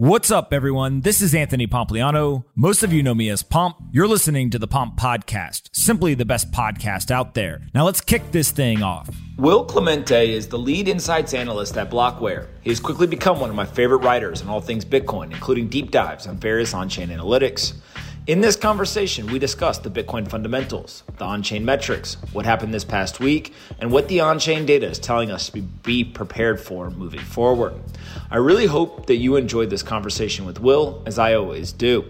What's up, everyone? This is Anthony Pompliano. Most of you know me as Pomp. You're listening to the Pomp Podcast, simply the best podcast out there. Now let's kick this thing off. Will Clemente is the lead insights analyst at Blockware. He has quickly become one of my favorite writers on all things Bitcoin, including deep dives on various on chain analytics. In this conversation, we discussed the Bitcoin fundamentals, the on chain metrics, what happened this past week, and what the on chain data is telling us to be prepared for moving forward. I really hope that you enjoyed this conversation with Will, as I always do.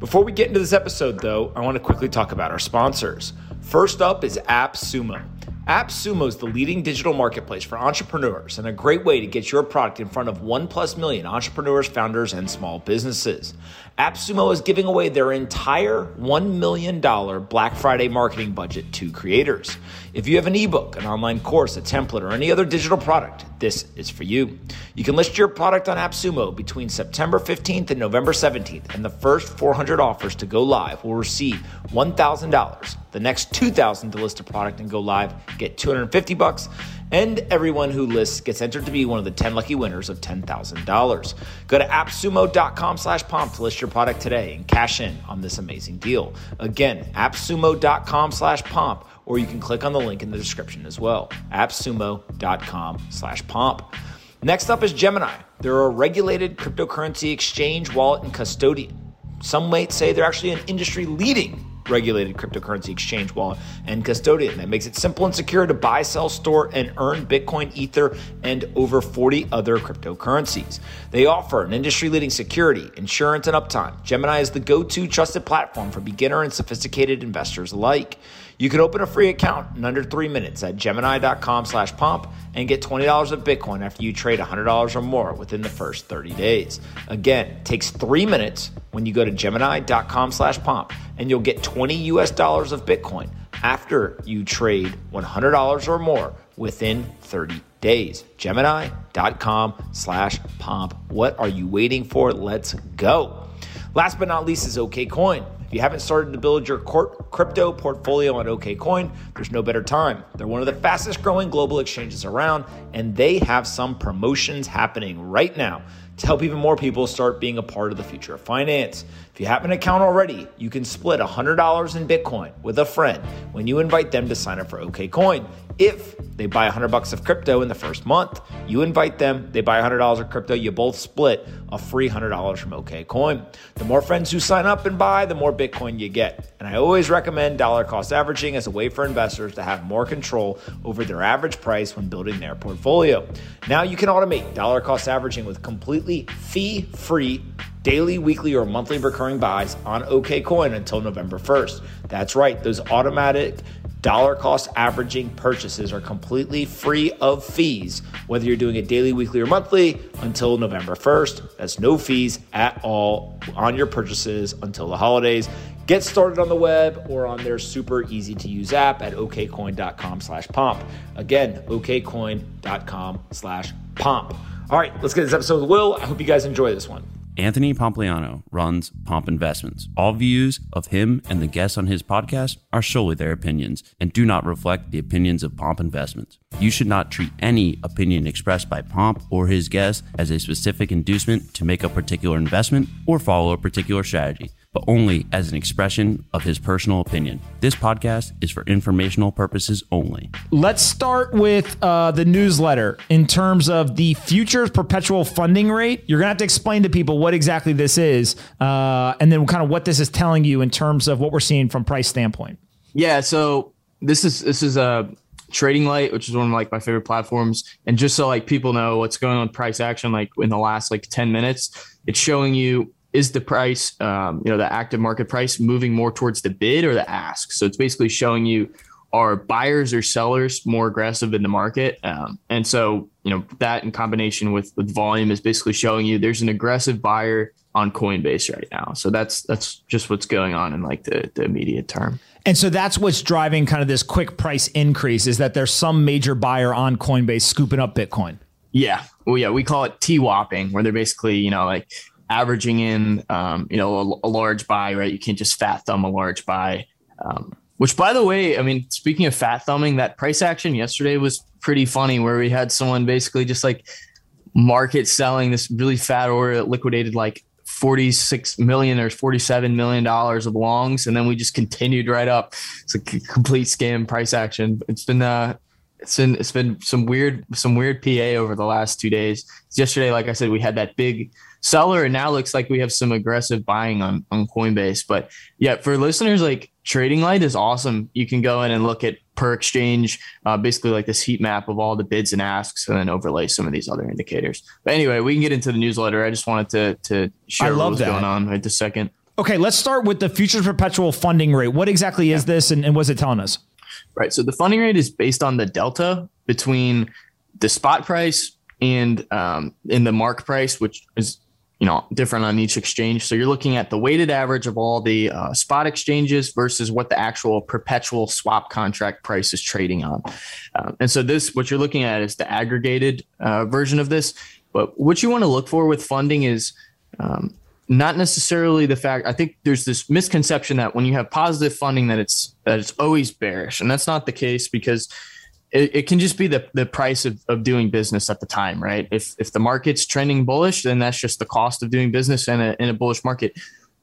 Before we get into this episode, though, I want to quickly talk about our sponsors. First up is AppSumo. AppSumo is the leading digital marketplace for entrepreneurs and a great way to get your product in front of 1 plus million entrepreneurs, founders, and small businesses. AppSumo is giving away their entire $1 million Black Friday marketing budget to creators. If you have an ebook, an online course, a template, or any other digital product, this is for you. You can list your product on AppSumo between September 15th and November 17th, and the first 400 offers to go live will receive $1,000. The next 2,000 to list a product and go live get 250 bucks, and everyone who lists gets entered to be one of the 10 lucky winners of $10,000. Go to appsumo.com slash pomp to list your product today and cash in on this amazing deal. Again, appsumo.com slash pomp, or you can click on the link in the description as well. appsumo.com slash pomp. Next up is Gemini. They're a regulated cryptocurrency exchange, wallet, and custodian. Some might say they're actually an industry leading regulated cryptocurrency exchange wallet and custodian that makes it simple and secure to buy, sell, store, and earn Bitcoin, Ether, and over 40 other cryptocurrencies. They offer an industry leading security, insurance, and uptime. Gemini is the go to trusted platform for beginner and sophisticated investors alike. You can open a free account in under three minutes at gemini.com slash pomp and get $20 of Bitcoin after you trade $100 or more within the first 30 days. Again, takes three minutes when you go to gemini.com slash pomp and you'll get 20 US dollars of Bitcoin after you trade $100 or more within 30 days. Gemini.com slash pomp. What are you waiting for? Let's go. Last but not least is OKCoin. If you haven't started to build your crypto portfolio on OKCoin, there's no better time. They're one of the fastest growing global exchanges around, and they have some promotions happening right now to help even more people start being a part of the future of finance. If you have an account already, you can split $100 in Bitcoin with a friend when you invite them to sign up for OKCoin. If they buy 100 bucks of crypto in the first month, you invite them, they buy $100 of crypto, you both split a free $100 from OKCoin. The more friends who sign up and buy, the more Bitcoin you get. And I always recommend dollar cost averaging as a way for investors to have more control over their average price when building their portfolio. Now you can automate dollar cost averaging with completely fee free daily, weekly, or monthly recurring buys on OKCoin until November 1st. That's right, those automatic dollar cost averaging purchases are completely free of fees, whether you're doing it daily, weekly, or monthly until November 1st. That's no fees at all on your purchases until the holidays. Get started on the web or on their super easy to use app at okcoin.com slash pomp. Again, okcoin.com slash pomp. All right, let's get this episode with Will. I hope you guys enjoy this one. Anthony Pompliano runs Pomp Investments. All views of him and the guests on his podcast are solely their opinions and do not reflect the opinions of Pomp Investments. You should not treat any opinion expressed by Pomp or his guests as a specific inducement to make a particular investment or follow a particular strategy but only as an expression of his personal opinion. This podcast is for informational purposes only. Let's start with uh, the newsletter in terms of the futures perpetual funding rate. You're going to have to explain to people what exactly this is uh, and then kind of what this is telling you in terms of what we're seeing from price standpoint. Yeah, so this is this is a TradingLite which is one of like my favorite platforms and just so like people know what's going on with price action like in the last like 10 minutes it's showing you is the price, um, you know, the active market price moving more towards the bid or the ask? So it's basically showing you are buyers or sellers more aggressive in the market? Um, and so, you know, that in combination with with volume is basically showing you there's an aggressive buyer on Coinbase right now. So that's that's just what's going on in like the, the immediate term. And so that's what's driving kind of this quick price increase is that there's some major buyer on Coinbase scooping up Bitcoin. Yeah. Well, yeah, we call it TWAPing, where they're basically, you know, like averaging in, um, you know, a, a, large buy, right? You can't just fat thumb a large buy. Um, which, by the way, I mean, speaking of fat thumbing, that price action yesterday was pretty funny, where we had someone basically just like market selling this really fat order that liquidated like 46 million or 47 million dollars of longs and then we just continued right up it's a complete scam price action it's been uh it's been it's been some weird some weird pa over the last two days yesterday like i said we had that big seller and now looks like we have some aggressive buying on on coinbase. But yeah for listeners like TradingLite is awesome. You can go in and look at per exchange uh, basically like this heat map of all the bids and asks and then overlay some of these other indicators. But anyway we can get into the newsletter. I just wanted to to share I love what was that. going on right this second. Okay let's start with the futures perpetual funding rate. What exactly is this and, and what's it telling us? Right so the funding rate is based on the delta between the spot price and um, in the mark price, which is you know different on each exchange. So you're looking at the weighted average of all the uh, spot exchanges versus what the actual perpetual swap contract price is trading on. Uh, and so this what you're looking at is the aggregated uh, version of this. But what you want to look for with funding is um, not necessarily the fact i think there's this misconception that when you have positive funding that it's that it's always bearish. And that's not the case because it, it, can just be the, the price of, of doing business at the time, right? If if the market's trending bullish, then that's just the cost of doing business in a in a bullish market.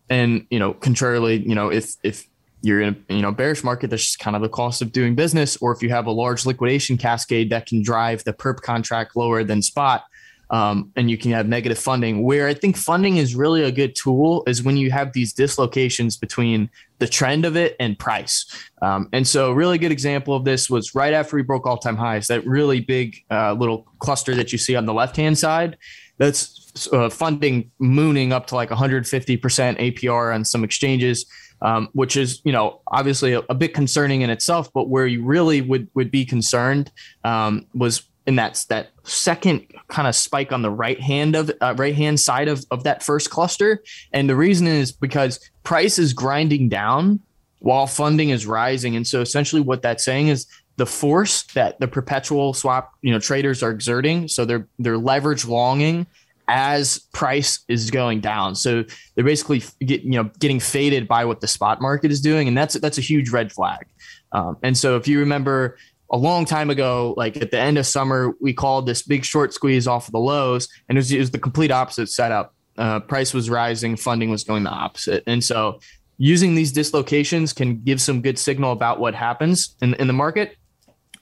And you know, contrarily, you know, if if you're in a you know bearish market, that's just kind of the cost of doing business. Or if you have a large liquidation cascade that can drive the perp contract lower than spot, um, and you can have negative funding. Where I think funding is really a good tool is when you have these dislocations between the trend of it and price. Um, and so, a really good example of this was right after we broke all time highs, that really big uh, little cluster that you see on the left hand side. That's uh, funding mooning up to like 150% APR on some exchanges. Um, which is you know obviously a, a, bit concerning in itself. But where you really would would be concerned um, was in that that second kind of spike on the right hand of uh, right hand side of, of that first cluster. And the reason is because price is grinding down while funding is rising. And so essentially what that's saying is the force that the perpetual swap you know traders are exerting so they're they're leverage longing as price is going down. So they're basically get, you know getting faded by what the spot market is doing. And that's that's a huge red flag. Um, and so if you remember a long time ago, like at the end of summer, we called this big short squeeze off of the lows, and it was, it was the complete opposite setup. Uh, price was rising, funding was going the opposite, and so using these dislocations can give some good signal about what happens in, in the market.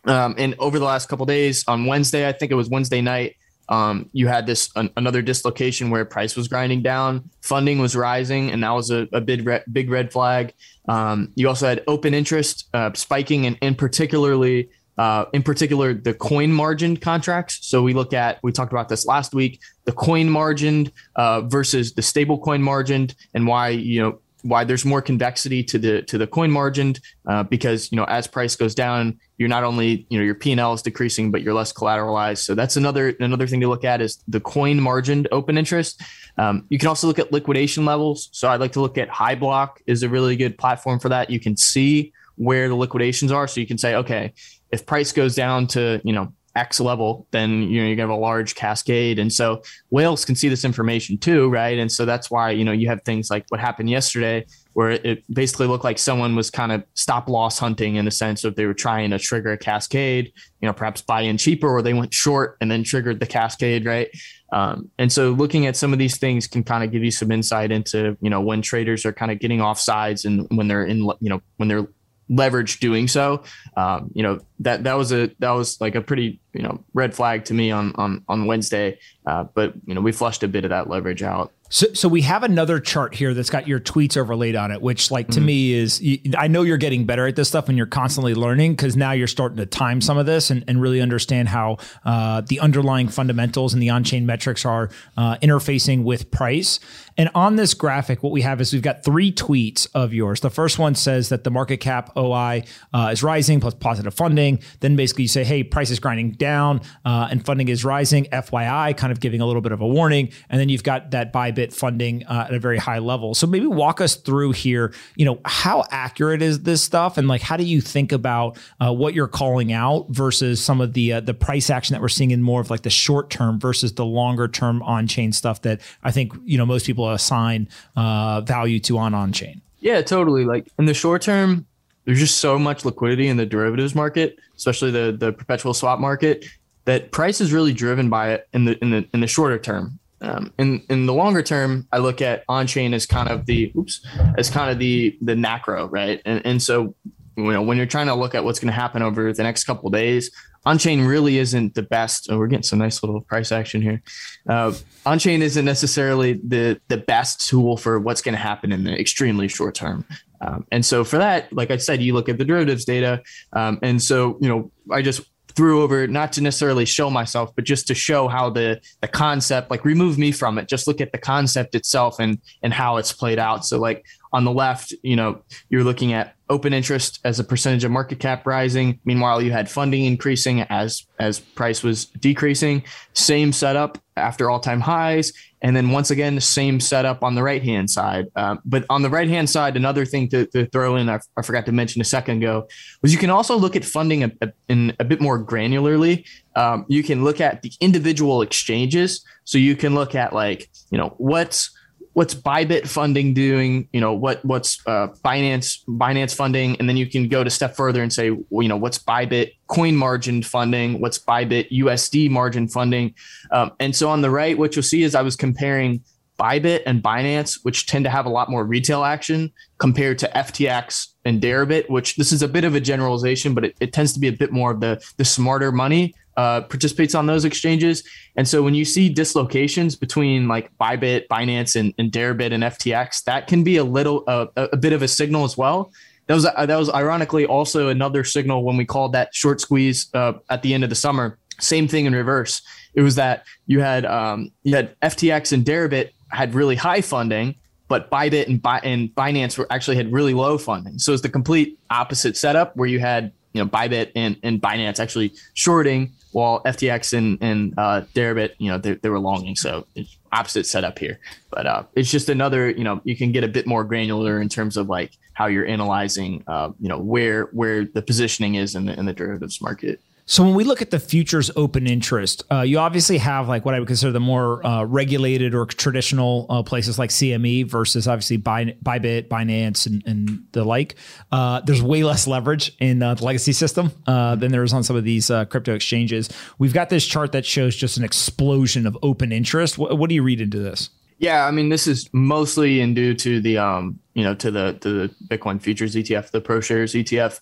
Um, and over the last couple days, on Wednesday, I think it was Wednesday night, um, you had this an, another dislocation where price was grinding down, funding was rising, and that was a, a big red, big red flag. Um, you also had open interest uh, spiking, and, and particularly uh, in particular the coin margin contracts. So we look at we talked about this last week, the coin margin uh, versus the stable coin margin, and why you know why there's more convexity to the to the coin margin uh, because you know as price goes down you're not only you know your p&l is decreasing but you're less collateralized. So that's another another thing to look at is the coin margin open interest. Um, you can also look at liquidation levels. So i'd like to look at Hyblock is a really good platform for that. You can see where the liquidations are. So you can say okay if price goes down to you know X level, then you know you have a large cascade, and so whales can see this information too, right? And so that's why you know you have things like what happened yesterday, where it basically looked like someone was kind of stop loss hunting in the sense of they were trying to trigger a cascade, you know, perhaps buy in cheaper, or they went short and then triggered the cascade, right? Um, and so looking at some of these things can kind of give you some insight into you know when traders are kind of getting off sides and when they're in you know when they're leverage doing so. Um, you know that that was a that was like a pretty you know red flag to me on on on Wednesday. Uh, but you know we flushed a bit of that leverage out. So, so we have another chart here that's got your tweets overlaid on it, which, like to mm-hmm. me, is I know you're getting better at this stuff and you're constantly learning because now you're starting to time some of this and, and really understand how uh, the underlying fundamentals and the on-chain metrics are uh, interfacing with price. And on this graphic, what we have is we've got three tweets of yours. The first one says that the market cap OI uh, is rising plus positive funding. Then basically you say, hey, price is grinding down uh, and funding is rising. FYI, kind of giving a little bit of a warning. And then you've got that Bybit funding uh, at a very high level. So maybe walk us through here. You know, how accurate is this stuff, and like how do you think about uh, what you're calling out versus some of the uh, the price action that we're seeing in more of like the short term versus the longer term on chain stuff that I think you know most people assign uh, value to on on chain. Yeah, totally. Like in the short term, there's just so much liquidity in the derivatives market, especially the the perpetual swap market. that price is really driven by it in the in the in the shorter term. Um, in in the longer term, I look at on chain as kind of the oops as kind of the the macro, right? And and so you know when you're trying to look at what's going to happen over the next couple days, on chain really isn't the best. Oh, we're getting some nice little price action here. Uh, on chain isn't necessarily the the best tool for what's going to happen in the extremely short term. Um, and so for that, like I said, you look at the derivatives data, um, and so you know I just threw over not to necessarily show myself, but just to show how the the concept, like remove me from it. Just look at the concept itself and and how it's played out. So like on the left, you know, you're looking at open interest as a percentage of market cap rising. Meanwhile, you had funding increasing as as price was decreasing. Same setup after all time highs, and then once again the same setup on the right hand side. Um, but on the right hand side, another thing to, to throw in, I, I, forgot to mention a second ago, was you can also look at funding a, a, in a bit more granularly. Um, you can look at the individual exchanges. So you can look at like you know what's what's Bybit funding doing? You know, what what's uh, Binance Binance funding, and then you can go to step further and say, well, you know, what's Bybit coin margin funding? What's Bybit USD margin funding? Um, and so on the right, what you'll see is I was comparing Bybit and Binance, which tend to have a lot more retail action compared to FTX and Deribit, which this is a bit of a generalization, but it, it tends to be a bit more of the the smarter money uh, participates on those exchanges. And so when you see dislocations between like Bybit, Binance, and, and Deribit and FTX, that can be a little uh, a bit of a signal as well. That was uh, that was ironically also another signal when we called that short squeeze uh, at the end of the summer. Same thing in reverse. It was that you had um, you had FTX and Deribit had really high funding, but Bybit and, Bi- and Binance were actually had really low funding. So it's the complete opposite setup where you had you know Bybit and, and Binance actually shorting while FTX and and uh, Deribit, you know, they, they were longing. So it's opposite setup here, but uh, it's just another, you know, you can get a bit more granular in terms of like how you're analyzing, uh, you know, where where the positioning is in the in the derivatives market. So when we look at the futures open interest, uh, you obviously have like what I would consider the more uh, regulated or traditional uh, places like CME versus obviously by Bybit, Binance, and, and the like. Uh, there's way less leverage in uh, the legacy system uh, than there is on some of these crypto exchanges. We've got this chart that shows just an explosion of open interest. What, what do you read into this? Yeah, I mean, this is mostly in due to the um, you know, to the to the Bitcoin futures ETF, the ProShares ETF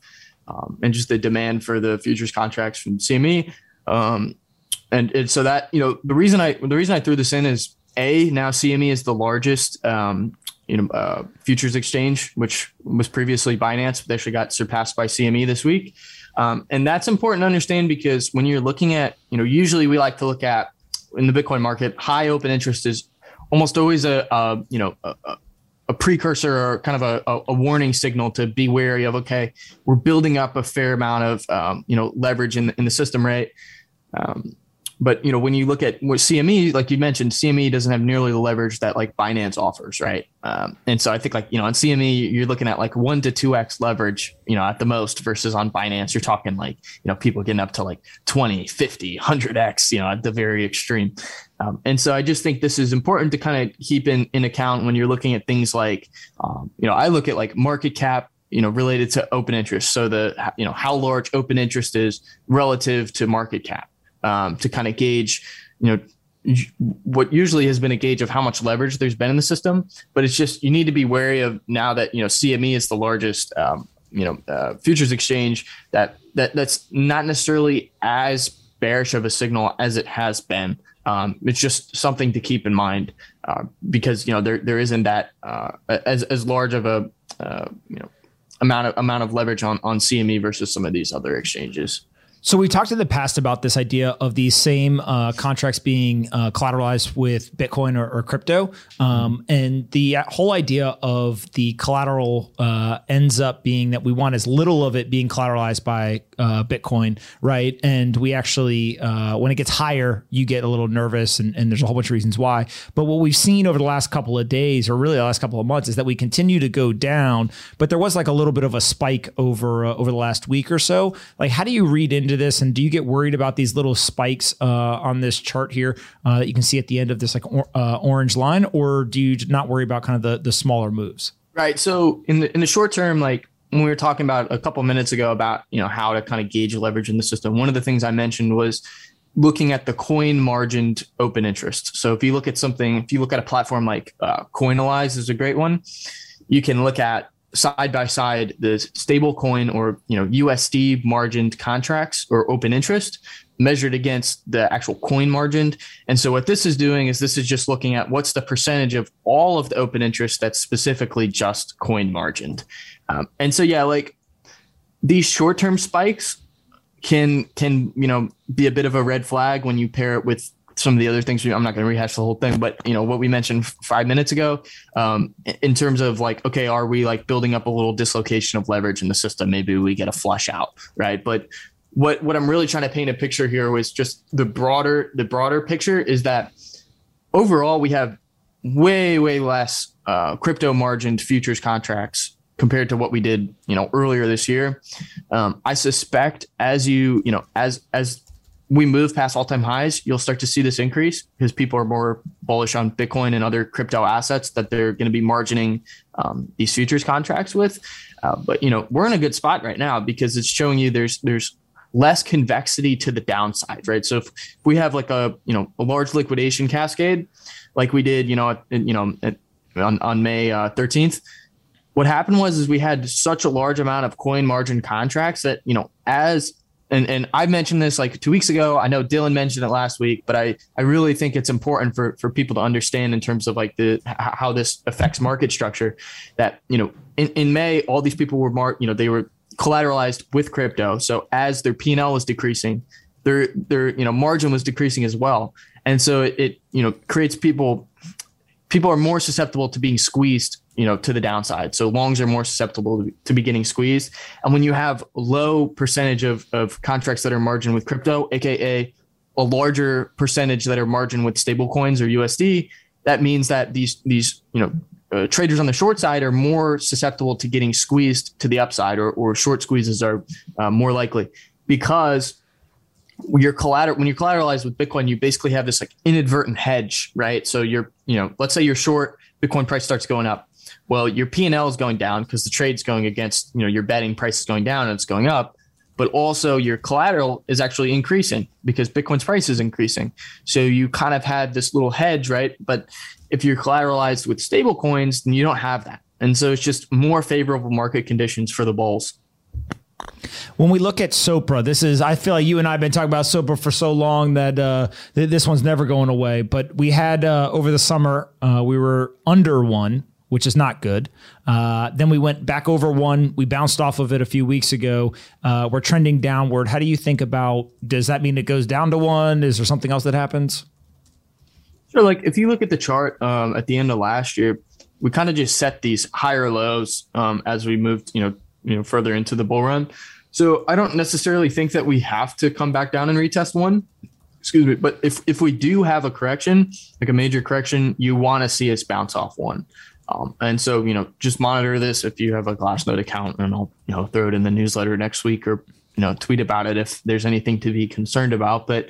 um, and just the demand for the futures contracts from CME. Um, and, and so that you know the reason I the reason I threw this in is a now CME is the largest um, you know uh, futures exchange, which was previously Binance, but actually got surpassed by CME this week. Um, and that's important to understand because when you're looking at you know usually we like to look at in the Bitcoin market high open interest is almost always a, a you know a, a precursor or kind of a, a, warning signal to be wary of okay we're building up a fair amount of um, you know leverage in the, in the system right um, but you know, when you look at what CME, like you mentioned, CME doesn't have nearly the leverage that like Binance offers, right? Um, and so I think like you know on CME you're looking at like one to two x leverage, you know, at the most, versus on Binance you're talking like you know people getting up to like 20, 50, 100 x, you know, at the very extreme. Um, and so I just think this is important to kind of keep in in account when you're looking at things like, um, you know, I look at like market cap you know related to open interest so the you know how large open interest is relative to market cap um, to kind of gauge, you know, what usually has been a gauge of how much leverage there's been in the system. But it's just you need to be wary of now that you know CME is the largest, um, you know, uh, futures exchange that that that's not necessarily as bearish of a signal as it has been. Um, it's just something to keep in mind uh, because you know there there isn't that uh, as as large of a uh, you know amount of amount of leverage on on CME versus some of these other exchanges. So we talked in the past about this idea of these same uh, contracts being uh, collateralized with Bitcoin or, or crypto, um, and the whole idea of the collateral uh, ends up being that we want as little of it being collateralized by uh, Bitcoin, right? And we actually, uh, when it gets higher, you get a little nervous, and, and, there's a whole bunch of reasons why. But what we've seen over the last couple of days, or really the last couple of months, is that we continue to go down. But there was like a little bit of a spike over uh, over the last week or so. Like, how do you read into this? And do you get worried about these little spikes uh, on this chart here uh, that you can see at the end of this like or, uh, orange line, or do you not worry about kind of the the smaller moves? Right. So in the in the short term, like when we were talking about a couple minutes ago about you know how to kind of gauge leverage in the system, one of the things I mentioned was looking at the coin margined open interest. So if you look at something, if you look at a platform like uh, Coinalyze is a great one, you can look at side by side the stable coin or you know USD margined contracts or open interest measured against the actual coin margined. And so what this is doing is this is just looking at what's the percentage of all of the open interest that's specifically just coin margined. Um, and so yeah, like these short term spikes can can you know be a bit of a red flag when you pair it with some of the other things. I'm not going to rehash the whole thing, but you know what we mentioned five minutes ago, um, in terms of like, okay, are we like building up a little dislocation of leverage in the system? Maybe we get a flush out, right? But what what I'm really trying to paint a picture here was just the broader the broader picture is that overall we have way way less uh, crypto margined futures contracts compared to what we did you know earlier this year. Um, I suspect as you you know as as we move past all time highs, you'll start to see this increase because people are more bullish on Bitcoin and other crypto assets that they're going to be margining um, these futures contracts with. Uh, but you know, we're in a good spot right now because it's showing you there's there's less convexity to the downside, right? So if, if we have like a you know a large liquidation cascade, like we did, you know, at, you know, at, on on May uh, thirteenth. What happened was is we had such a large amount of coin margin contracts that you know as and and I mentioned this like two weeks ago. I know Dylan mentioned it last week, but I I really think it's important for for people to understand in terms of like the how this affects market structure. That you know in, in May all these people were marked you know they were collateralized with crypto. So as their P and L was decreasing, their their you know margin was decreasing as well, and so it, it you know creates people people are more susceptible to being squeezed you know to the downside. So longs are more susceptible to be getting squeezed. And when you have low percentage of, of contracts that are margin with crypto aka a larger percentage that are margin with stable coins or usd that means that these these you know uh, traders on the short side are more susceptible to getting squeezed to the upside or, or short squeezes are uh, more likely. Because when you're collateral when you're collateralized with bitcoin you basically have this like inadvertent hedge right? So you're you know let's say you're short bitcoin price starts going up well your p&l is going down because the trade's going against you know your betting price is going down and it's going up but also your collateral is actually increasing because bitcoin's price is increasing. So you kind of had this little hedge right? But if you're collateralized with stable coins then you don't have that. And so it's just more favorable market conditions for the bulls. When we look at SOPR, this is I feel like you and I have been talking about SOPR for so long that uh, th- this one's never going away. But we had uh, over the summer uh, we were under one which is not good. Uh, then we went back over one. We bounced off of it a few weeks ago. Uh, we're trending downward. How do you think about? Does that mean it goes down to one? Is there something else that happens? So, like if you look at the chart um, at the end of last year, we kind of just set these higher lows um, as we moved, you know, you know, further into the bull run. So I don't necessarily think that we have to come back down and retest one. Excuse me, but if if we do have a correction, like a major correction, you want to see us bounce off one. Um, and so, you know, just monitor this if you have a Glassnode account, and I'll, you know, throw it in the newsletter next week or, you know, tweet about it if there's anything to be concerned about. But,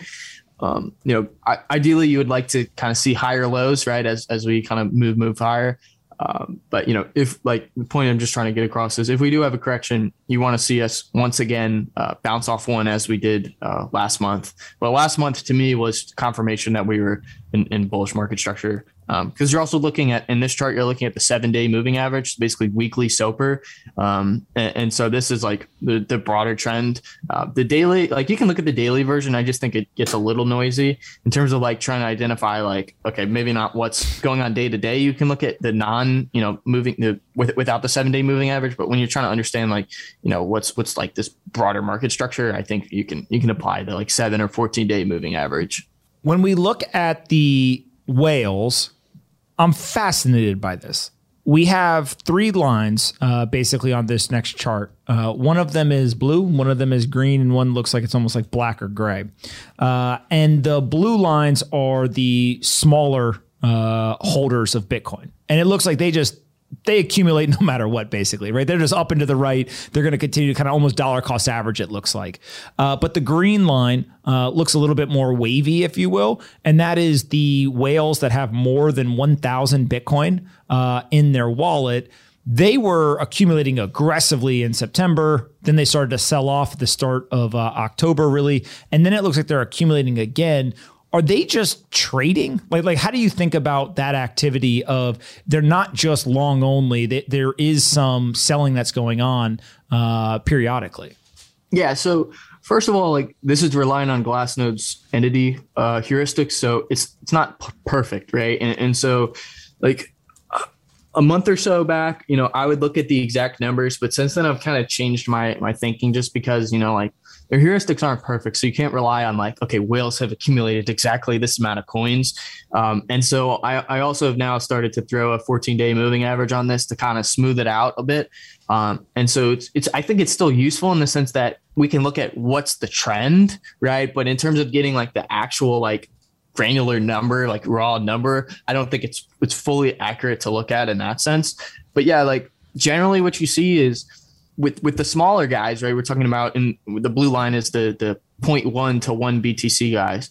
um, you know, I, ideally, you would like to kind of see higher lows, right, as as we kind of move move higher. Um, but you know, if like the point I'm just trying to get across is if we do have a correction, you want to see us once again uh, bounce off one as we did uh, last month. Well, last month to me was confirmation that we were in, in bullish market structure because um, you're also looking at in this chart you're looking at the seven day moving average basically weekly SOPR um, and, and, so this is like the, the broader trend. Uh, the daily like you can look at the daily version. I just think it gets a little noisy in terms of like trying to identify like okay maybe not what's going on day to day. You can look at the non you know moving the with, without the seven day moving average. But when you're trying to understand like you know what's what's like this broader market structure i think you can you can apply the like seven or 14 day moving average. When we look at the whales I'm fascinated by this. We have three lines uh, basically on this next chart. Uh, one of them is blue, one of them is green, and one looks like it's almost like black or gray. Uh, and the blue lines are the smaller uh, holders of Bitcoin. And it looks like they just they accumulate no matter what, basically, right? They're just up and to the right. They're going to continue to kind of almost dollar cost average, it looks like. Uh, but the green line uh, looks a little bit more wavy, if you will. And that is the whales that have more than 1,000 Bitcoin uh, in their wallet. they were accumulating aggressively in September. Then they started to sell off at the start of uh, October, really. And then it looks like they're accumulating again. Are they just trading? Like, like how do you think about that activity of they're not just long only, they, there is some selling that's going on uh, periodically? Yeah. So first of all, like this is relying on Glassnode's entity uh, heuristics, so it's it's not p- perfect, right? And, and so, like a month or so back, you know, I would look at the exact numbers, but since then I've kind of changed my my thinking just because, you know, like their heuristics aren't perfect. So you can't rely on like, okay, whales have accumulated exactly this amount of coins. Um, and so I, I also have now started to throw a 14 day moving average on this to kind of smooth it out a bit. Um, and so it's, it's, I think it's still useful in the sense that we can look at what's the trend, right? But in terms of getting like the actual like granular number, like raw number, I don't think it's, it's fully accurate to look at in that sense. But yeah, like generally what you see is, with with the smaller guys, right? We're talking about in the blue line is the the 0.1 to 1 BTC guys.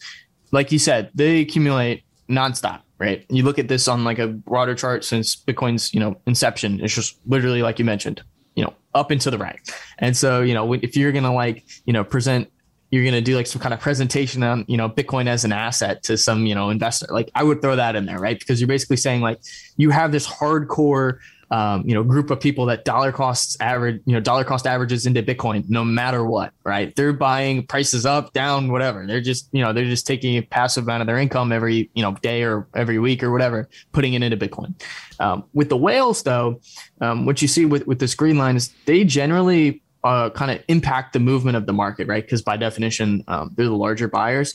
Like you said, they accumulate nonstop, right? You look at this on like a broader chart since Bitcoin's, you know, inception. It's just literally like you mentioned, you know, up into the right. And so, you know, if you're to like, you know, present you're going to do like some kind of presentation on, you know, Bitcoin as an asset to some, you know, investor. Like I would throw that in there, right? Because you're basically saying like you have this hardcore um, you know, group of people that dollar costs average, you know, dollar cost averages into Bitcoin no matter what, right? They're buying prices up, down, whatever. They're just, you know, they're just taking a passive amount of their income every, you know, day or every week or whatever, putting it into Bitcoin. Um, with the whales, though, um, what you see with, with this green line is they generally uh, kind of impact the movement of the market, right? Because by definition, um, they're the larger buyers.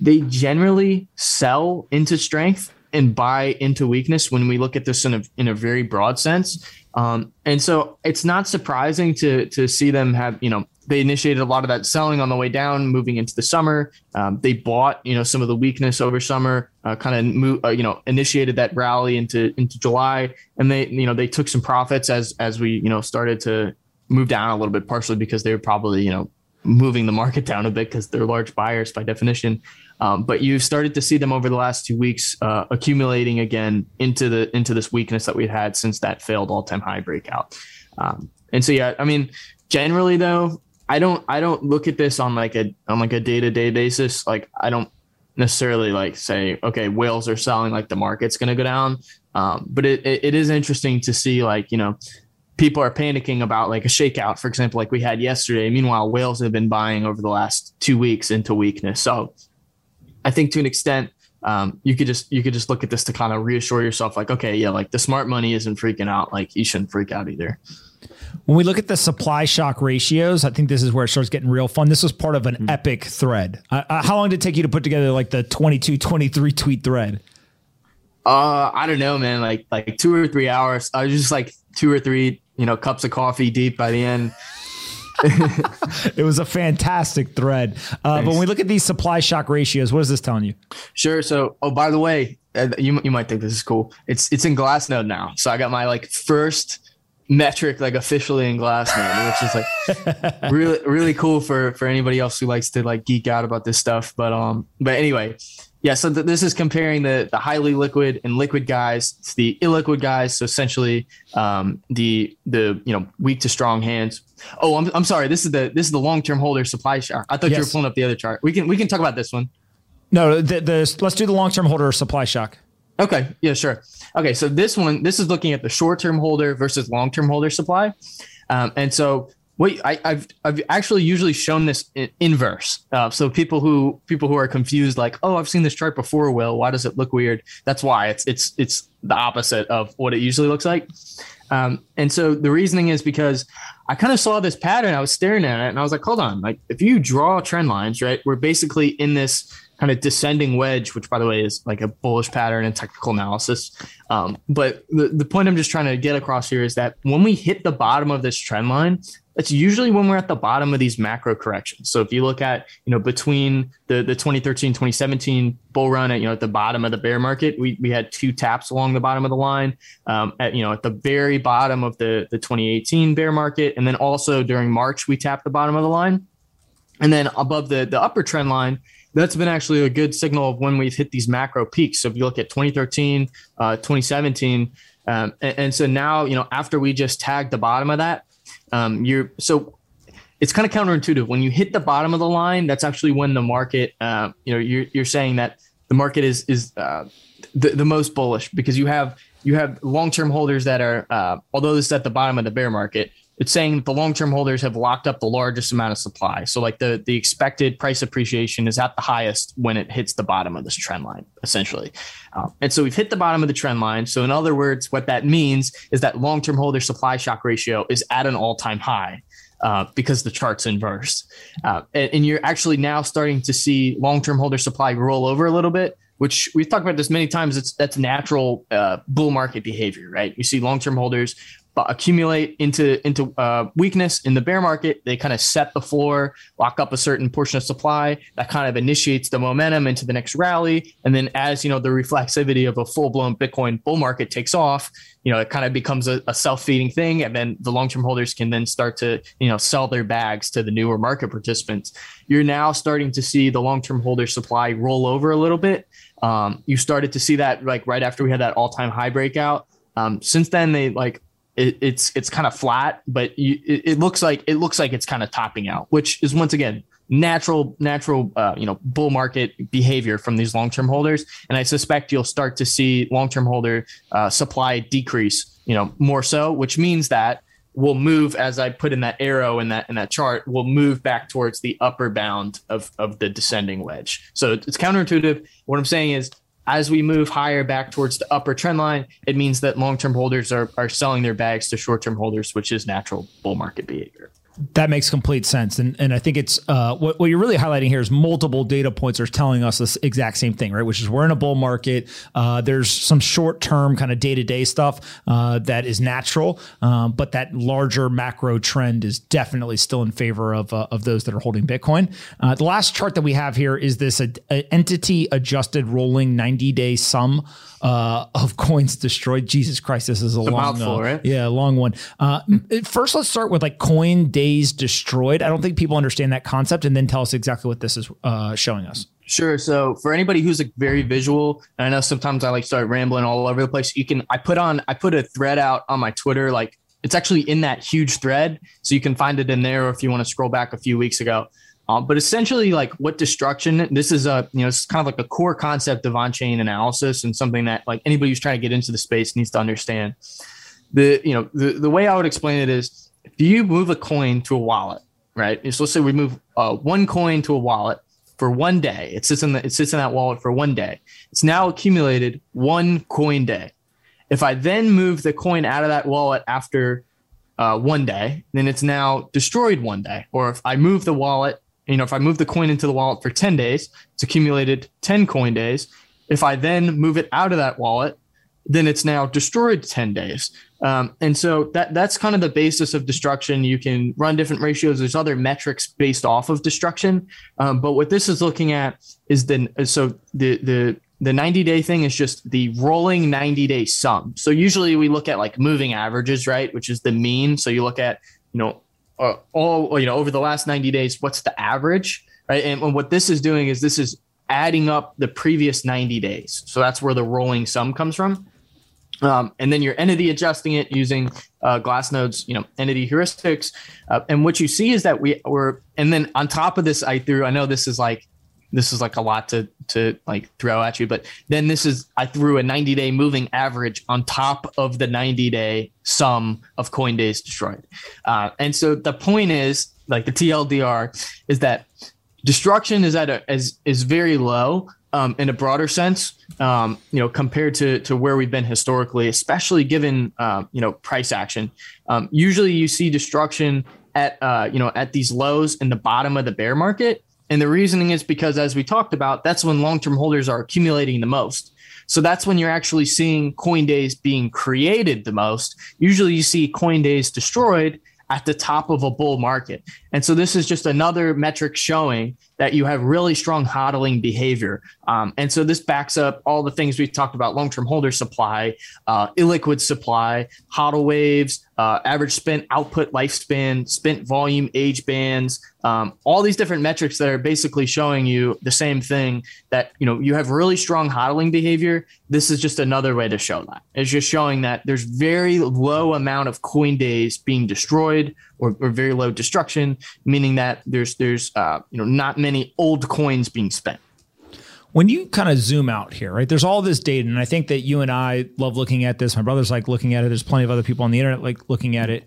They generally sell into strength and buy into weakness when we look at this in a in a very broad sense. Um, and so it's not surprising to to see them have you know they initiated a lot of that selling on the way down, moving into the summer. Um, they bought you know some of the weakness over summer, uh, kind of uh, you know initiated that rally into into July, and they you know they took some profits as as we you know started to move down a little bit, partially because they were probably you know moving the market down a bit because they're large buyers by definition. Um, but you've started to see them over the last two weeks uh, accumulating again into the into this weakness that we've had since that failed all time high breakout. Um, and so yeah, I mean, generally though, I don't I don't look at this on like a on like a day to day basis. Like I don't necessarily like say okay, whales are selling like the market's going to go down. Um, but it, it, it is interesting to see like you know people are panicking about like a shakeout, for example, like we had yesterday. Meanwhile, whales have been buying over the last two weeks into weakness. So I think to an extent, um, you could just you could just look at this to kind of reassure yourself, like, okay, yeah, like the smart money isn't freaking out. Like you shouldn't freak out either. When we look at the supply shock ratios, I think this is where it starts getting real fun. This was part of an mm-hmm. epic thread. Uh, uh, how long did it take you to put together like the 22, 23 tweet thread? Uh, I don't know, man. Like like two or three hours. I was just like two or three, you know, cups of coffee deep by the end. it was a fantastic thread. Uh, but when we look at these supply shock ratios, what is this telling you? Sure. So, oh, by the way, uh, you you might think this is cool. It's it's in Glassnode now. So I got my like first metric like officially in Glassnode, which is like really really cool for for anybody else who likes to like geek out about this stuff. But um, but anyway, yeah, so th- this is comparing the, the highly liquid and liquid guys to the illiquid guys. So essentially, um, the the you know weak to strong hands. Oh, I'm, I'm sorry. This is the this is the long term holder supply chart. I thought yes. you were pulling up the other chart. We can we can talk about this one. No, the, the let's do the long term holder supply shock. Okay. Yeah. Sure. Okay. So this one, this is looking at the short term holder versus long term holder supply, um, and so Wait, I, have I've actually usually shown this in inverse. Uh, so people who people who are confused, like, oh, I've seen this chart before. Will, why does it look weird? That's why it's it's it's the opposite of what it usually looks like. Um, and so the reasoning is because I kind of saw this pattern. I was staring at it, and I was like, hold on, like if you draw trend lines, right, we're basically in this kind of descending wedge, which by the way is like a bullish pattern in technical analysis. Um, but the, the point I'm just trying to get across here is that when we hit the bottom of this trend line, that's usually when we're at the bottom of these macro corrections. So if you look at, you know, between the, the 2013, 2017 bull run at, you know, at the bottom of the bear market, we, we had two taps along the bottom of the line um, at, you know, at the very bottom of the, the 2018 bear market. And then also during March, we tapped the bottom of the line. And then above the, the upper trend line, that's been actually a good signal of when we've hit these macro peaks. So if you look at 2013, uh, 2017, um, and, and, so now you know after we just tagged the bottom of that, um, you're so it's kind of counterintuitive when you hit the bottom of the line. That's actually when the market, uh, you know, you're you're saying that the market is is uh, the the most bullish because you have you have long term holders that are uh, although this is at the bottom of the bear market, it's saying the long-term holders have locked up the largest amount of supply. So like the the expected price appreciation is at the highest when it hits the bottom of this trend line, essentially. Um, and so we've hit the bottom of the trend line. So in other words, what that means is that long-term holder supply shock ratio is at an all-time high. Uh, because the chart's inverse, uh, and, and you're actually now starting to see long-term holder supply roll over a little bit, which we've talked about this many times. It's that's natural uh, bull market behavior, right? You see long-term holders accumulate into into uh, weakness in the bear market. They kind of set the floor, lock up a certain portion of supply. That kind of initiates the momentum into the next rally. And then as you know, the reflexivity of a full blown Bitcoin bull market takes off. You know, it kind of becomes a, a self feeding thing, and then the long term holders can then start to you know sell their bags to the newer market participants. You're now starting to see the long term holder supply roll over a little bit. Um, you started to see that like right after we had that all time high breakout. Um, since then, they like it, it's it's kind of flat, but you, it, it, looks like it looks like it's kind of topping out, which is once again natural natural uh, you know bull market behavior from these long term holders. And I suspect you'll start to see long term holder uh, supply decrease, you know, more so, which means that we'll move as I put in that arrow in that in that chart, we'll move back towards the upper bound of of the descending wedge. So it's counterintuitive. What I'm saying is as we move higher back towards the upper trend line, it means that long term holders are, are selling their bags to short term holders, which is natural bull market behavior. That makes complete sense, and and I think it's uh, what what you're really highlighting here is multiple data points are telling us this exact same thing, right? Which is we're in a bull market. Uh, there's some short term kind of day to day stuff uh, that is natural, um, but that larger macro trend is definitely still in favor of uh, of those that are holding Bitcoin. Uh, the last chart that we have here is this entity adjusted rolling 90 day sum uh, of coins destroyed. Jesus Christ, this is a, a long, mouthful, uh, right? Yeah, a long one. Uh, first, let's start with like coin destroyed. I don't think people understand that concept, and then tell us exactly what this is uh, showing us. Sure. So for anybody who's like very visual, and I know sometimes I like start rambling all over the place. You can I put on I put a thread out on my Twitter like it's actually in that huge thread, so you can find it in there. Or if you want to scroll back a few weeks ago, um, but essentially, like what destruction, this is a, you know, it's kind of like a core concept of on chain analysis and something that like anybody who's trying to get into the space needs to understand. The, you know, the, the way I would explain it is if you move a coin to a wallet, right? So let's say we move uh, one coin to a wallet for one day. It sits in the, it sits in that wallet for one day. It's now accumulated one coin day. If I then move the coin out of that wallet after uh, one day, then it's now destroyed one day. Or if I move the wallet you know, if I move the coin into the wallet for 10 days, it's accumulated 10 coin days. If I then move it out of that wallet, then it's now destroyed 10 days. Um, and so that that's kind of the basis of destruction. You can run different ratios. There's other metrics based off of destruction. Um, but what this is looking at is then so the the the 90 day thing is just the rolling 90 day sum. So usually we look at like moving averages, right? Which is the mean. So you look at, you know, uh, all you know over the last 90 days what's the average right and, and what this is doing is this is adding up the previous 90 days so that's where the rolling sum comes from um, and then you're entity adjusting it using uh, Glassnode's, you know, entity heuristics. Uh, and what you see is that we were, and then on top of this, I threw. I know this is like this is like a lot to to like throw at you but then this is i threw a 90 day moving average on top of the 90 day sum of coin days destroyed uh, and so the point is like the tldr is that destruction is at a is is very low um, in a broader sense um, you know compared to to where we've been historically especially given uh, you know price action um, usually you see destruction at uh, you know at these lows in the bottom of the bear market and the reasoning is because, as we talked about, that's when long term holders are accumulating the most. So that's when you're actually seeing coin days being created the most. Usually you see coin days destroyed at the top of a bull market. And so this is just another metric showing that you have really strong hodling behavior. Um, and so this backs up all the things we've talked about long term holder supply, uh, illiquid supply, hodl waves, uh, average spent output lifespan, spent volume, age bands, um, all these different metrics that are basically showing you the same thing that you know you have really strong hodling behavior. This is just another way to show that. It's just showing that there's very low amount of coin days being destroyed or, or very low destruction, meaning that there's there's uh, you know not many old coins being spent when you kind of zoom out here, right? There's all this data, and I think that you and I love looking at this. My brother's like looking at it. There's plenty of other people on the internet like looking at it.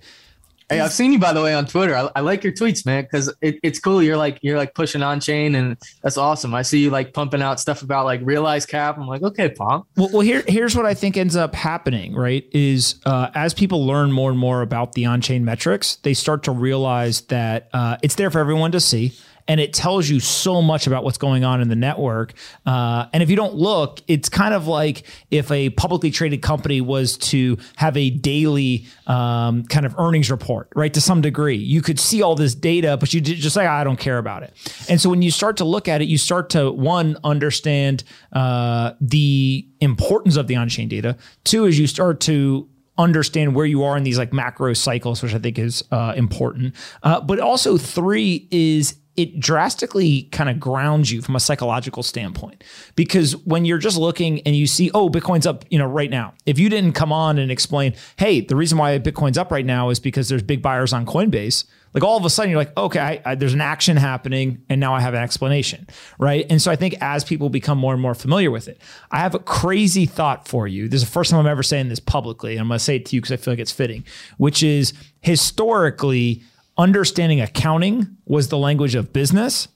Hey, I've seen you by the way on Twitter. I, I like your tweets, man, because it, it's cool. You're like you're like pushing on chain, and that's awesome. I see you like pumping out stuff about like realized cap. I'm like, okay, Pomp. Well, well here here's what I think ends up happening. Right, is uh, as people learn more and more about the on chain metrics, they start to realize that uh, it's there for everyone to see and it tells you so much about what's going on in the network. Uh, and if you don't look, it's kind of like if a publicly traded company was to have a daily um, kind of earnings report, right? To some degree, you could see all this data, but you just like, I don't care about it. And so when you start to look at it, you start to one understand uh, the importance of the on-chain data. Two is you start to understand where you are in these like macro cycles, which I think is uh, important. Uh, but also, three is it drastically kind of grounds you from a psychological standpoint. Because when you're just looking and you see oh bitcoin's up you know right now. If you didn't come on and explain hey the reason why bitcoin's up right now is because there's big buyers on coinbase like all of a sudden you're like okay I, I, there's an action happening and now i have an explanation right? And so i think as people become more and more familiar with it i have a crazy thought for you. This is the first time i'm ever saying this publicly and i'm going to say it to you because i feel like it's fitting which is historically understanding accounting was the language of business,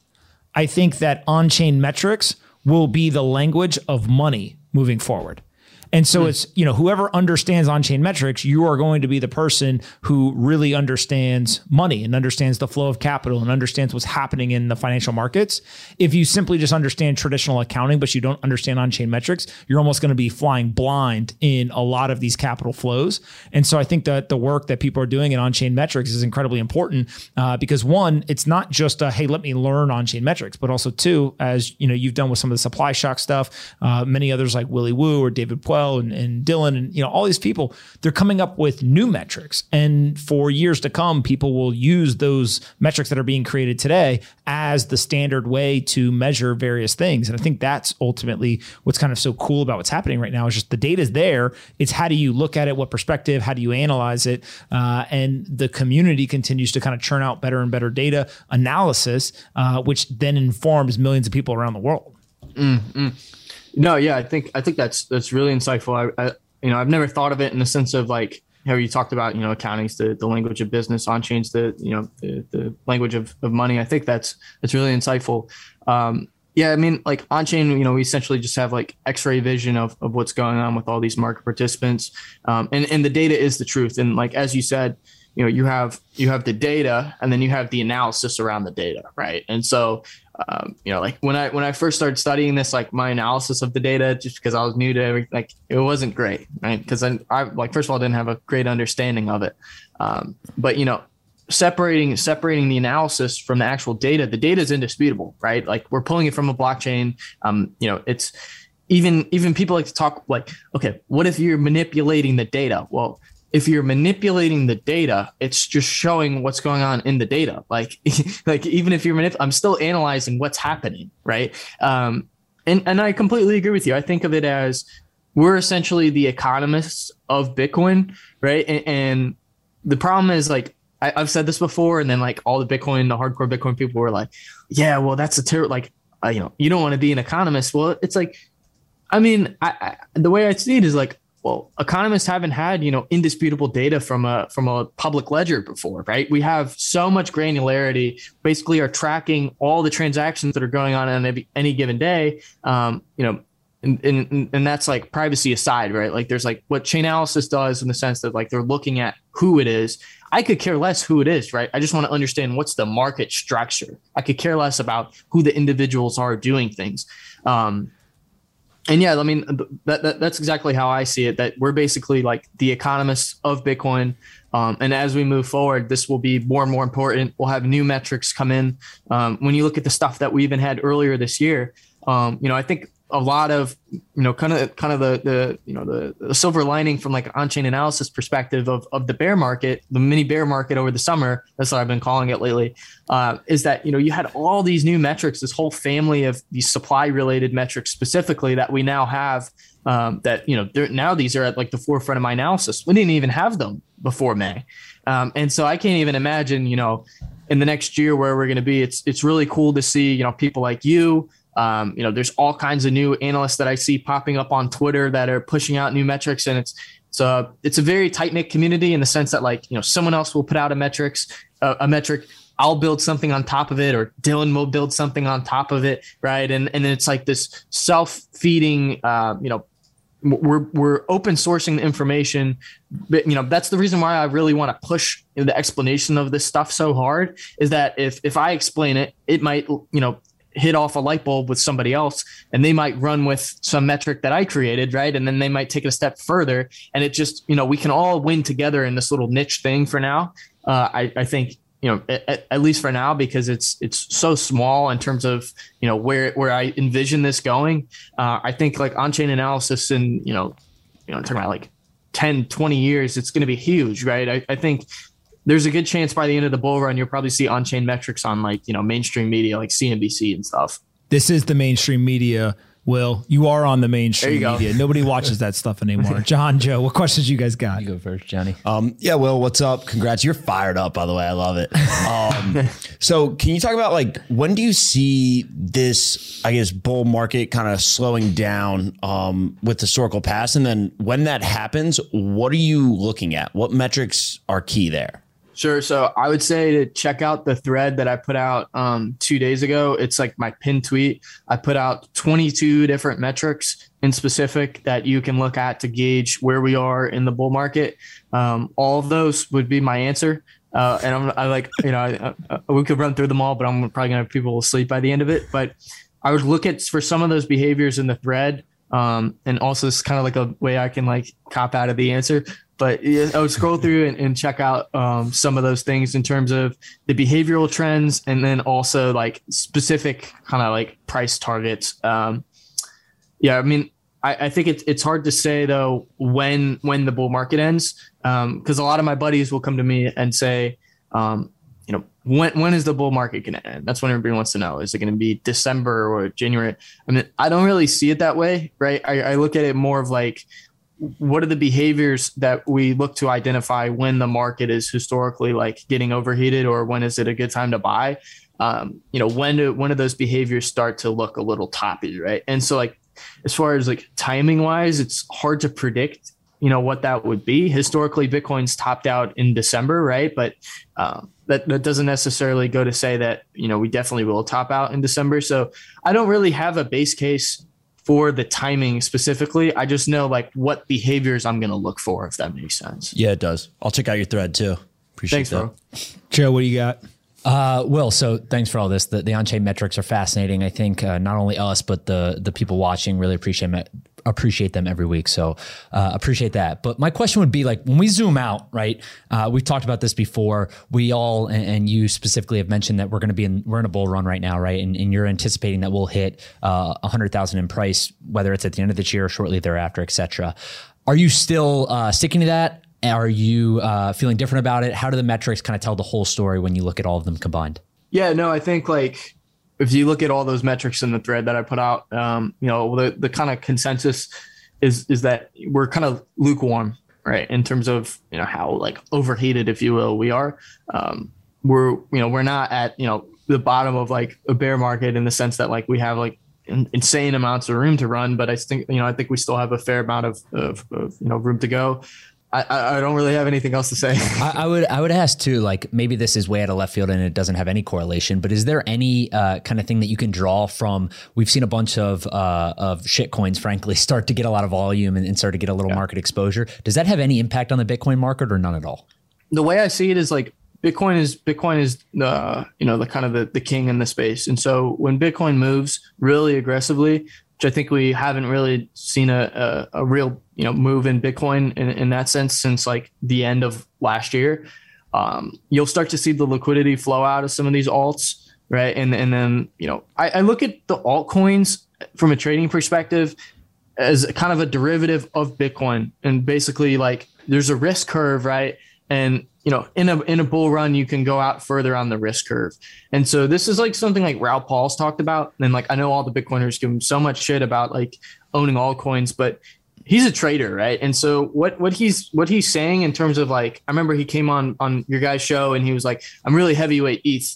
I think that on chain metrics will be the language of money moving forward. And so mm. it's, you know, whoever understands on chain metrics, you are going to be the person who really understands money and understands the flow of capital and understands what's happening in the financial markets. If you simply just understand traditional accounting, but you don't understand on chain metrics, you're almost going to be flying blind in a lot of these capital flows. And so I think that the work that people are doing in on chain metrics is incredibly important uh, because one, it's not just a, hey, let me learn on chain metrics, but also two, as you know, you've done with some of the supply shock stuff, uh, many others like Willy Woo or David Puell and, and Dylan and you know all these people, they're coming up with new metrics. And for years to come, people will use those metrics that are being created today as the standard way to measure various things. And I think that's ultimately what's kind of so cool about what's happening right now is just the data is there. It's how do you look at it, what perspective, how do you analyze it, uh, and the community continues to kind of churn out better and better data analysis, uh, which then informs millions of people around the world. Mm-hmm. No, yeah, I think I think that's that's really insightful. I, I, you know I've never thought of it in the sense of like how you talked about you know accounting's the, the language of business, on chains the you know the, the language of, of money. I think that's that's really insightful. Um, yeah, I mean like on chain, you know, we essentially just have like X-ray vision of, of what's going on with all these market participants, um, and and the data is the truth. And like as you said, you know you have you have the data and then you have the analysis around the data right and so um, you know, like when I when I first started studying this, like my analysis of the data, just because I was new to everything, like it wasn't great, right? Because I, I like first of all didn't have a great understanding of it, um, but you know, separating separating the analysis from the actual data, the data is indisputable, right? Like we're pulling it from a blockchain. Um, you know, it's even even people like to talk like, okay, what if you're manipulating the data? Well, if you're manipulating the data, it's just showing what's going on in the data. Like, like even if you're manip- I'm still analyzing what's happening, right? Um, and and I completely agree with you. I think of it as we're essentially the economists of Bitcoin, right? And, and the problem is like I, have said this before, and then like all the Bitcoin, the hardcore Bitcoin people were like, "Yeah, well, that's a terrible like, uh, you know, you don't want to be an economist." Well, it's like, I mean, I, I, the way I see it is like well economists haven't had you know indisputable data from a from a public ledger before right? We have so much granularity basically are tracking all the transactions that are going on on any, any given day um, you know and, and and that's like privacy aside right? Like there's like what Chainalysis does in the sense that like they're looking at who it is. I could care less who it is right? I just want to understand what's the market structure. I could care less about who the individuals are doing things. Um, and yeah, I mean that, that, that's exactly how I see it. That we're basically like the economists of Bitcoin. Um, and as we move forward, this will be more and more important. We'll have new metrics come in. Um, when you look at the stuff that we even had earlier this year, um, you know, I think a lot of you know kind of kind of the the you know the, the silver lining from like on-chain analysis perspective of of the bear market the mini bear market over the summer that's what i've been calling it lately uh, is that you know you had all these new metrics this whole family of these supply related metrics specifically that we now have um, that you know now these are at like the forefront of my analysis. We didn't even have them before may. Um, and so i can't even imagine you know in the next year where we're going to be it's it's really cool to see you know people like you um, you know, there's all kinds of new analysts that I see popping up on Twitter that are pushing out new metrics, and it's it's a it's a very tight knit community in the sense that like you know someone else will put out a metrics uh, a metric. I'll build something on top of it, or Dylan will build something on top of it, right? And and it's like this self feeding, uh, you know, we're we're open sourcing the information but you know that's the reason why i really want to push the explanation of this stuff so hard is that if if i explain it it might you know hit off a light bulb with somebody else and they might run with some metric that I created, right? And then they might take it a step further. And it just, you know, we can all win together in this little niche thing for now. Uh, I, I think, you know, at, at, least for now, because it's it's so small in terms of you know where where I envision this going. Uh, I think like on chain analysis and you know, you know, talking about like 10, 20 years, it's going to be huge, right? I, I think there's a good chance by the end of the bull run you'll probably see on-chain metrics on like you know mainstream media like CNBC and stuff. This is the mainstream media. Will you are on the mainstream media? Nobody watches that stuff anymore. John, Joe, what questions you guys got? You go first, Johnny. Um, yeah, Will, what's up? Congrats, you're fired up. By the way, I love it. Um, so, can you talk about like when do you see this? I guess bull market kind of slowing down um, with historical past, and then when that happens, what are you looking at? What metrics are key there? Sure. So I would say to check out the thread that I put out um, two days ago. It's like my pin tweet. I put out 22 different metrics in specific that you can look at to gauge where we are in the bull market. Um, all of those would be my answer. Uh, and I'm I like, you know, I, I, we could run through them all, but I'm probably going to have people asleep by the end of it. But I would look at for some of those behaviors in the thread. Um, and also it's kind of like a way I can like cop out of the answer but yeah, I would scroll through and, and check out um, some of those things in terms of the behavioral trends and then also like specific kind of like price targets. Um, yeah, I mean, I, I, think it's it's hard to say though when when the bull market ends because um, a lot of my buddies will come to me and say, um, you know, when when is the bull market going to end? That's what everybody wants to know. Is it going to be December or January? I mean, I don't really see it that way, right? I, I look at it more of like what are the behaviors that we look to identify when the market is historically like getting overheated or when is it a good time to buy? Um, you know when do when do those behaviors start to look a little toppy right? And so like as far as like timing wise it's hard to predict you know what that would be. Historically bitcoin's topped out in december right? But um, that, that doesn't necessarily go to say that you know we definitely will top out in december. So i don't really have a base case for the timing specifically. I just know like what behaviors I'm going to look for, if that makes sense. Yeah, it does. I'll check out your thread too. Appreciate Thanks, that. Bro. Joe, what do you got? Uh, Will, so thanks for all this. The, the on-chain metrics are fascinating. I think uh, not only us, but the the people watching really appreciate it, appreciate them every week. So uh, appreciate that. But my question would be like when we zoom out, right? Uh, we've talked about this before. We all and, and you specifically have mentioned that we're going to be in we're in a bull run right now, right? And, and you're anticipating that we'll hit uh, hundred thousand in price, whether it's at the end of this year or shortly thereafter, etc. Are you still uh, sticking to that? Are you uh, feeling different about it? How do the metrics kind of tell the whole story when you look at all of them combined? Yeah, no, I think like if you look at all those metrics in the thread that I put out, um, you know, the, the kind of consensus is is that we're kind of lukewarm, right, in terms of you know how like overheated, if you will, we are. Um, we're you know we're not at you know the bottom of like a bear market in the sense that like we have like insane amounts of room to run, but I think you know I think we still have a fair amount of, of, of you know room to go. I, I don't really have anything else to say. I, I, would I would ask too, like maybe this is way out of left field and it doesn't have any correlation, but is there any uh, kind of thing that you can draw from? We've seen a bunch of uh, of shit coins, frankly, start to get a lot of volume and, and start to get a little yeah. market exposure. Does that have any impact on the Bitcoin market or none at all? The way I see it is like Bitcoin is Bitcoin is the you know the kind of the, the king in the space, and so when Bitcoin moves really aggressively, which I think we haven't really seen a, a, a real you know move in Bitcoin in, in that sense since like the end of last year. Um, you'll start to see the liquidity flow out of some of these alts, right? And and then you know I, I look at the altcoins from a trading perspective as kind of a derivative of Bitcoin, and basically like there's a risk curve, right? And you know, in a in a bull run, you can go out further on the risk curve. And so this is like something like Raoul Paul's talked about. And like I know all the Bitcoiners give him so much shit about like owning altcoins, but he's a trader, right? And so what what he's what he's saying in terms of like I remember he came on on your guys' show and he was like, I'm really heavyweight ETH.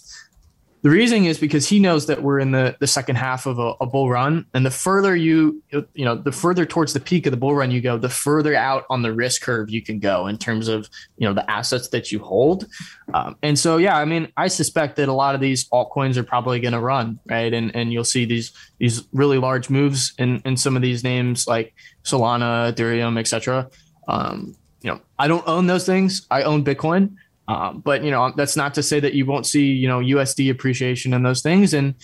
The reason is because he knows that we're in the, the second half of a, a, bull run, and the further you you know the further towards the peak of the bull run you go, the further out on the risk curve you can go in terms of you know the assets that you hold. Um, and so yeah, I mean, I suspect that a lot of these altcoins are probably going to run right, and and you'll see these these really large moves in in some of these names like Solana, Ethereum, etc. Um, you know, I don't own those things. I own Bitcoin. Um, but you know that's not to say that you won't see you know USD appreciation and those things, and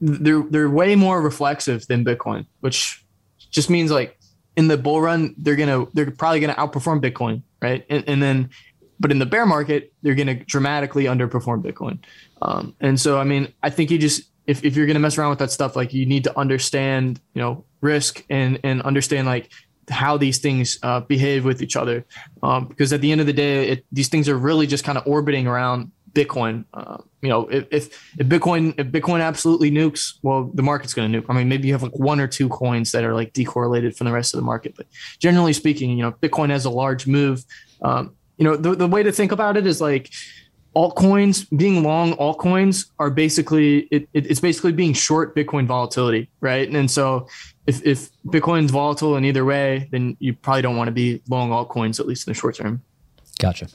they're they're way more reflexive than Bitcoin, which just means like in the bull run they're gonna they're probably gonna outperform Bitcoin, right? And, and then, but in the bear market they're gonna dramatically underperform Bitcoin. Um, and so I mean I think you just if, if you're gonna mess around with that stuff, like you need to understand you know risk and and understand like how these things uh, behave with each other. Um, because at the end of the day, it, these things are really just kind of orbiting around Bitcoin. Uh, you know, if, if, if Bitcoin if Bitcoin absolutely nukes, well, the market's going to nuke. I mean, maybe you have like one or two coins that are like decorrelated from the rest of the market, but generally speaking, you know, Bitcoin has a large move. Um, you know, the, the way to think about it is like altcoins being long altcoins are basically it, it, it's basically being short bitcoin volatility right and, and so if, if Bitcoin's volatile in either way, then you probably don't want to be long altcoins, at least in the short term. Gotcha.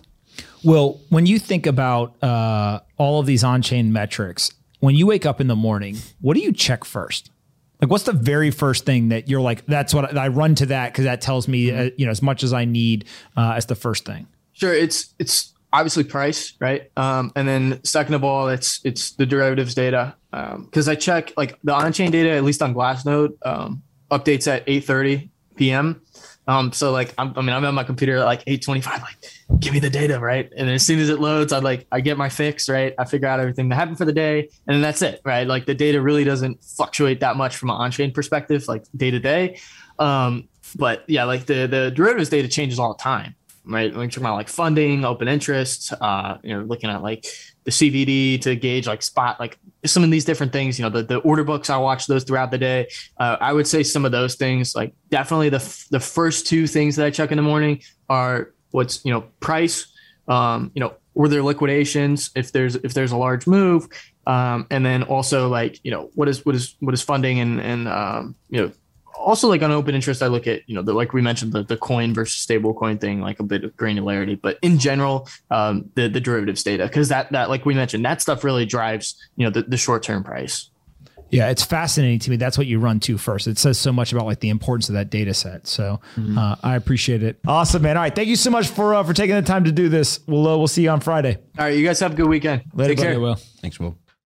Well, when you think about uh, all of these on chain metrics, when you wake up in the morning, what do you check first? Like, what's the very first thing that you're like, that's what I, I run to that because that tells me, uh, you know, as much as I need uh, as the first thing? Sure. It's, it's, obviously price, right? Um, and then second of all, it's it's the derivatives data because um, I check like the on-chain data at least on Glassnode um, updates at 8:30 p.m. Um, so like I'm, i mean I'm on my computer at like 8:25, like give me the data, right? And as soon as it loads, I like I get my fix, right? I figure out everything that happened for the day, and then that's it, right? Like the data really doesn't fluctuate that much from an on-chain perspective, like day to day. Um, but yeah, like the the derivatives data changes all the time right? We're talking about like funding, open interest, uh, you know, looking at like the CVD to gauge like spot, like some of these different things, you know, the, the order books, I watch those throughout the day. Uh, I would say some of those things, like definitely the, the first two things that I check in the morning are what's, you know, price, um, you know, were there liquidations if there's, if there's a large move, um, and then also like, you know, what is, what is, what is funding and, and, um, you know, also like on open interest, I look at you know the like we mentioned the the coin versus stable coin thing, like a bit of granularity, but in general, um, the the derivatives data because that that like we mentioned that stuff really drives you know the, the short term price. Yeah, it's fascinating to me. That's what you run to first. It says so much about like the importance of that data set. So mm-hmm. uh, I appreciate it. Awesome, man. All right, thank you so much for uh, for taking the time to do this. We'll uh, we'll see you on Friday. All right, you guys have a good weekend. Later, Take care. Will. Thanks, Will.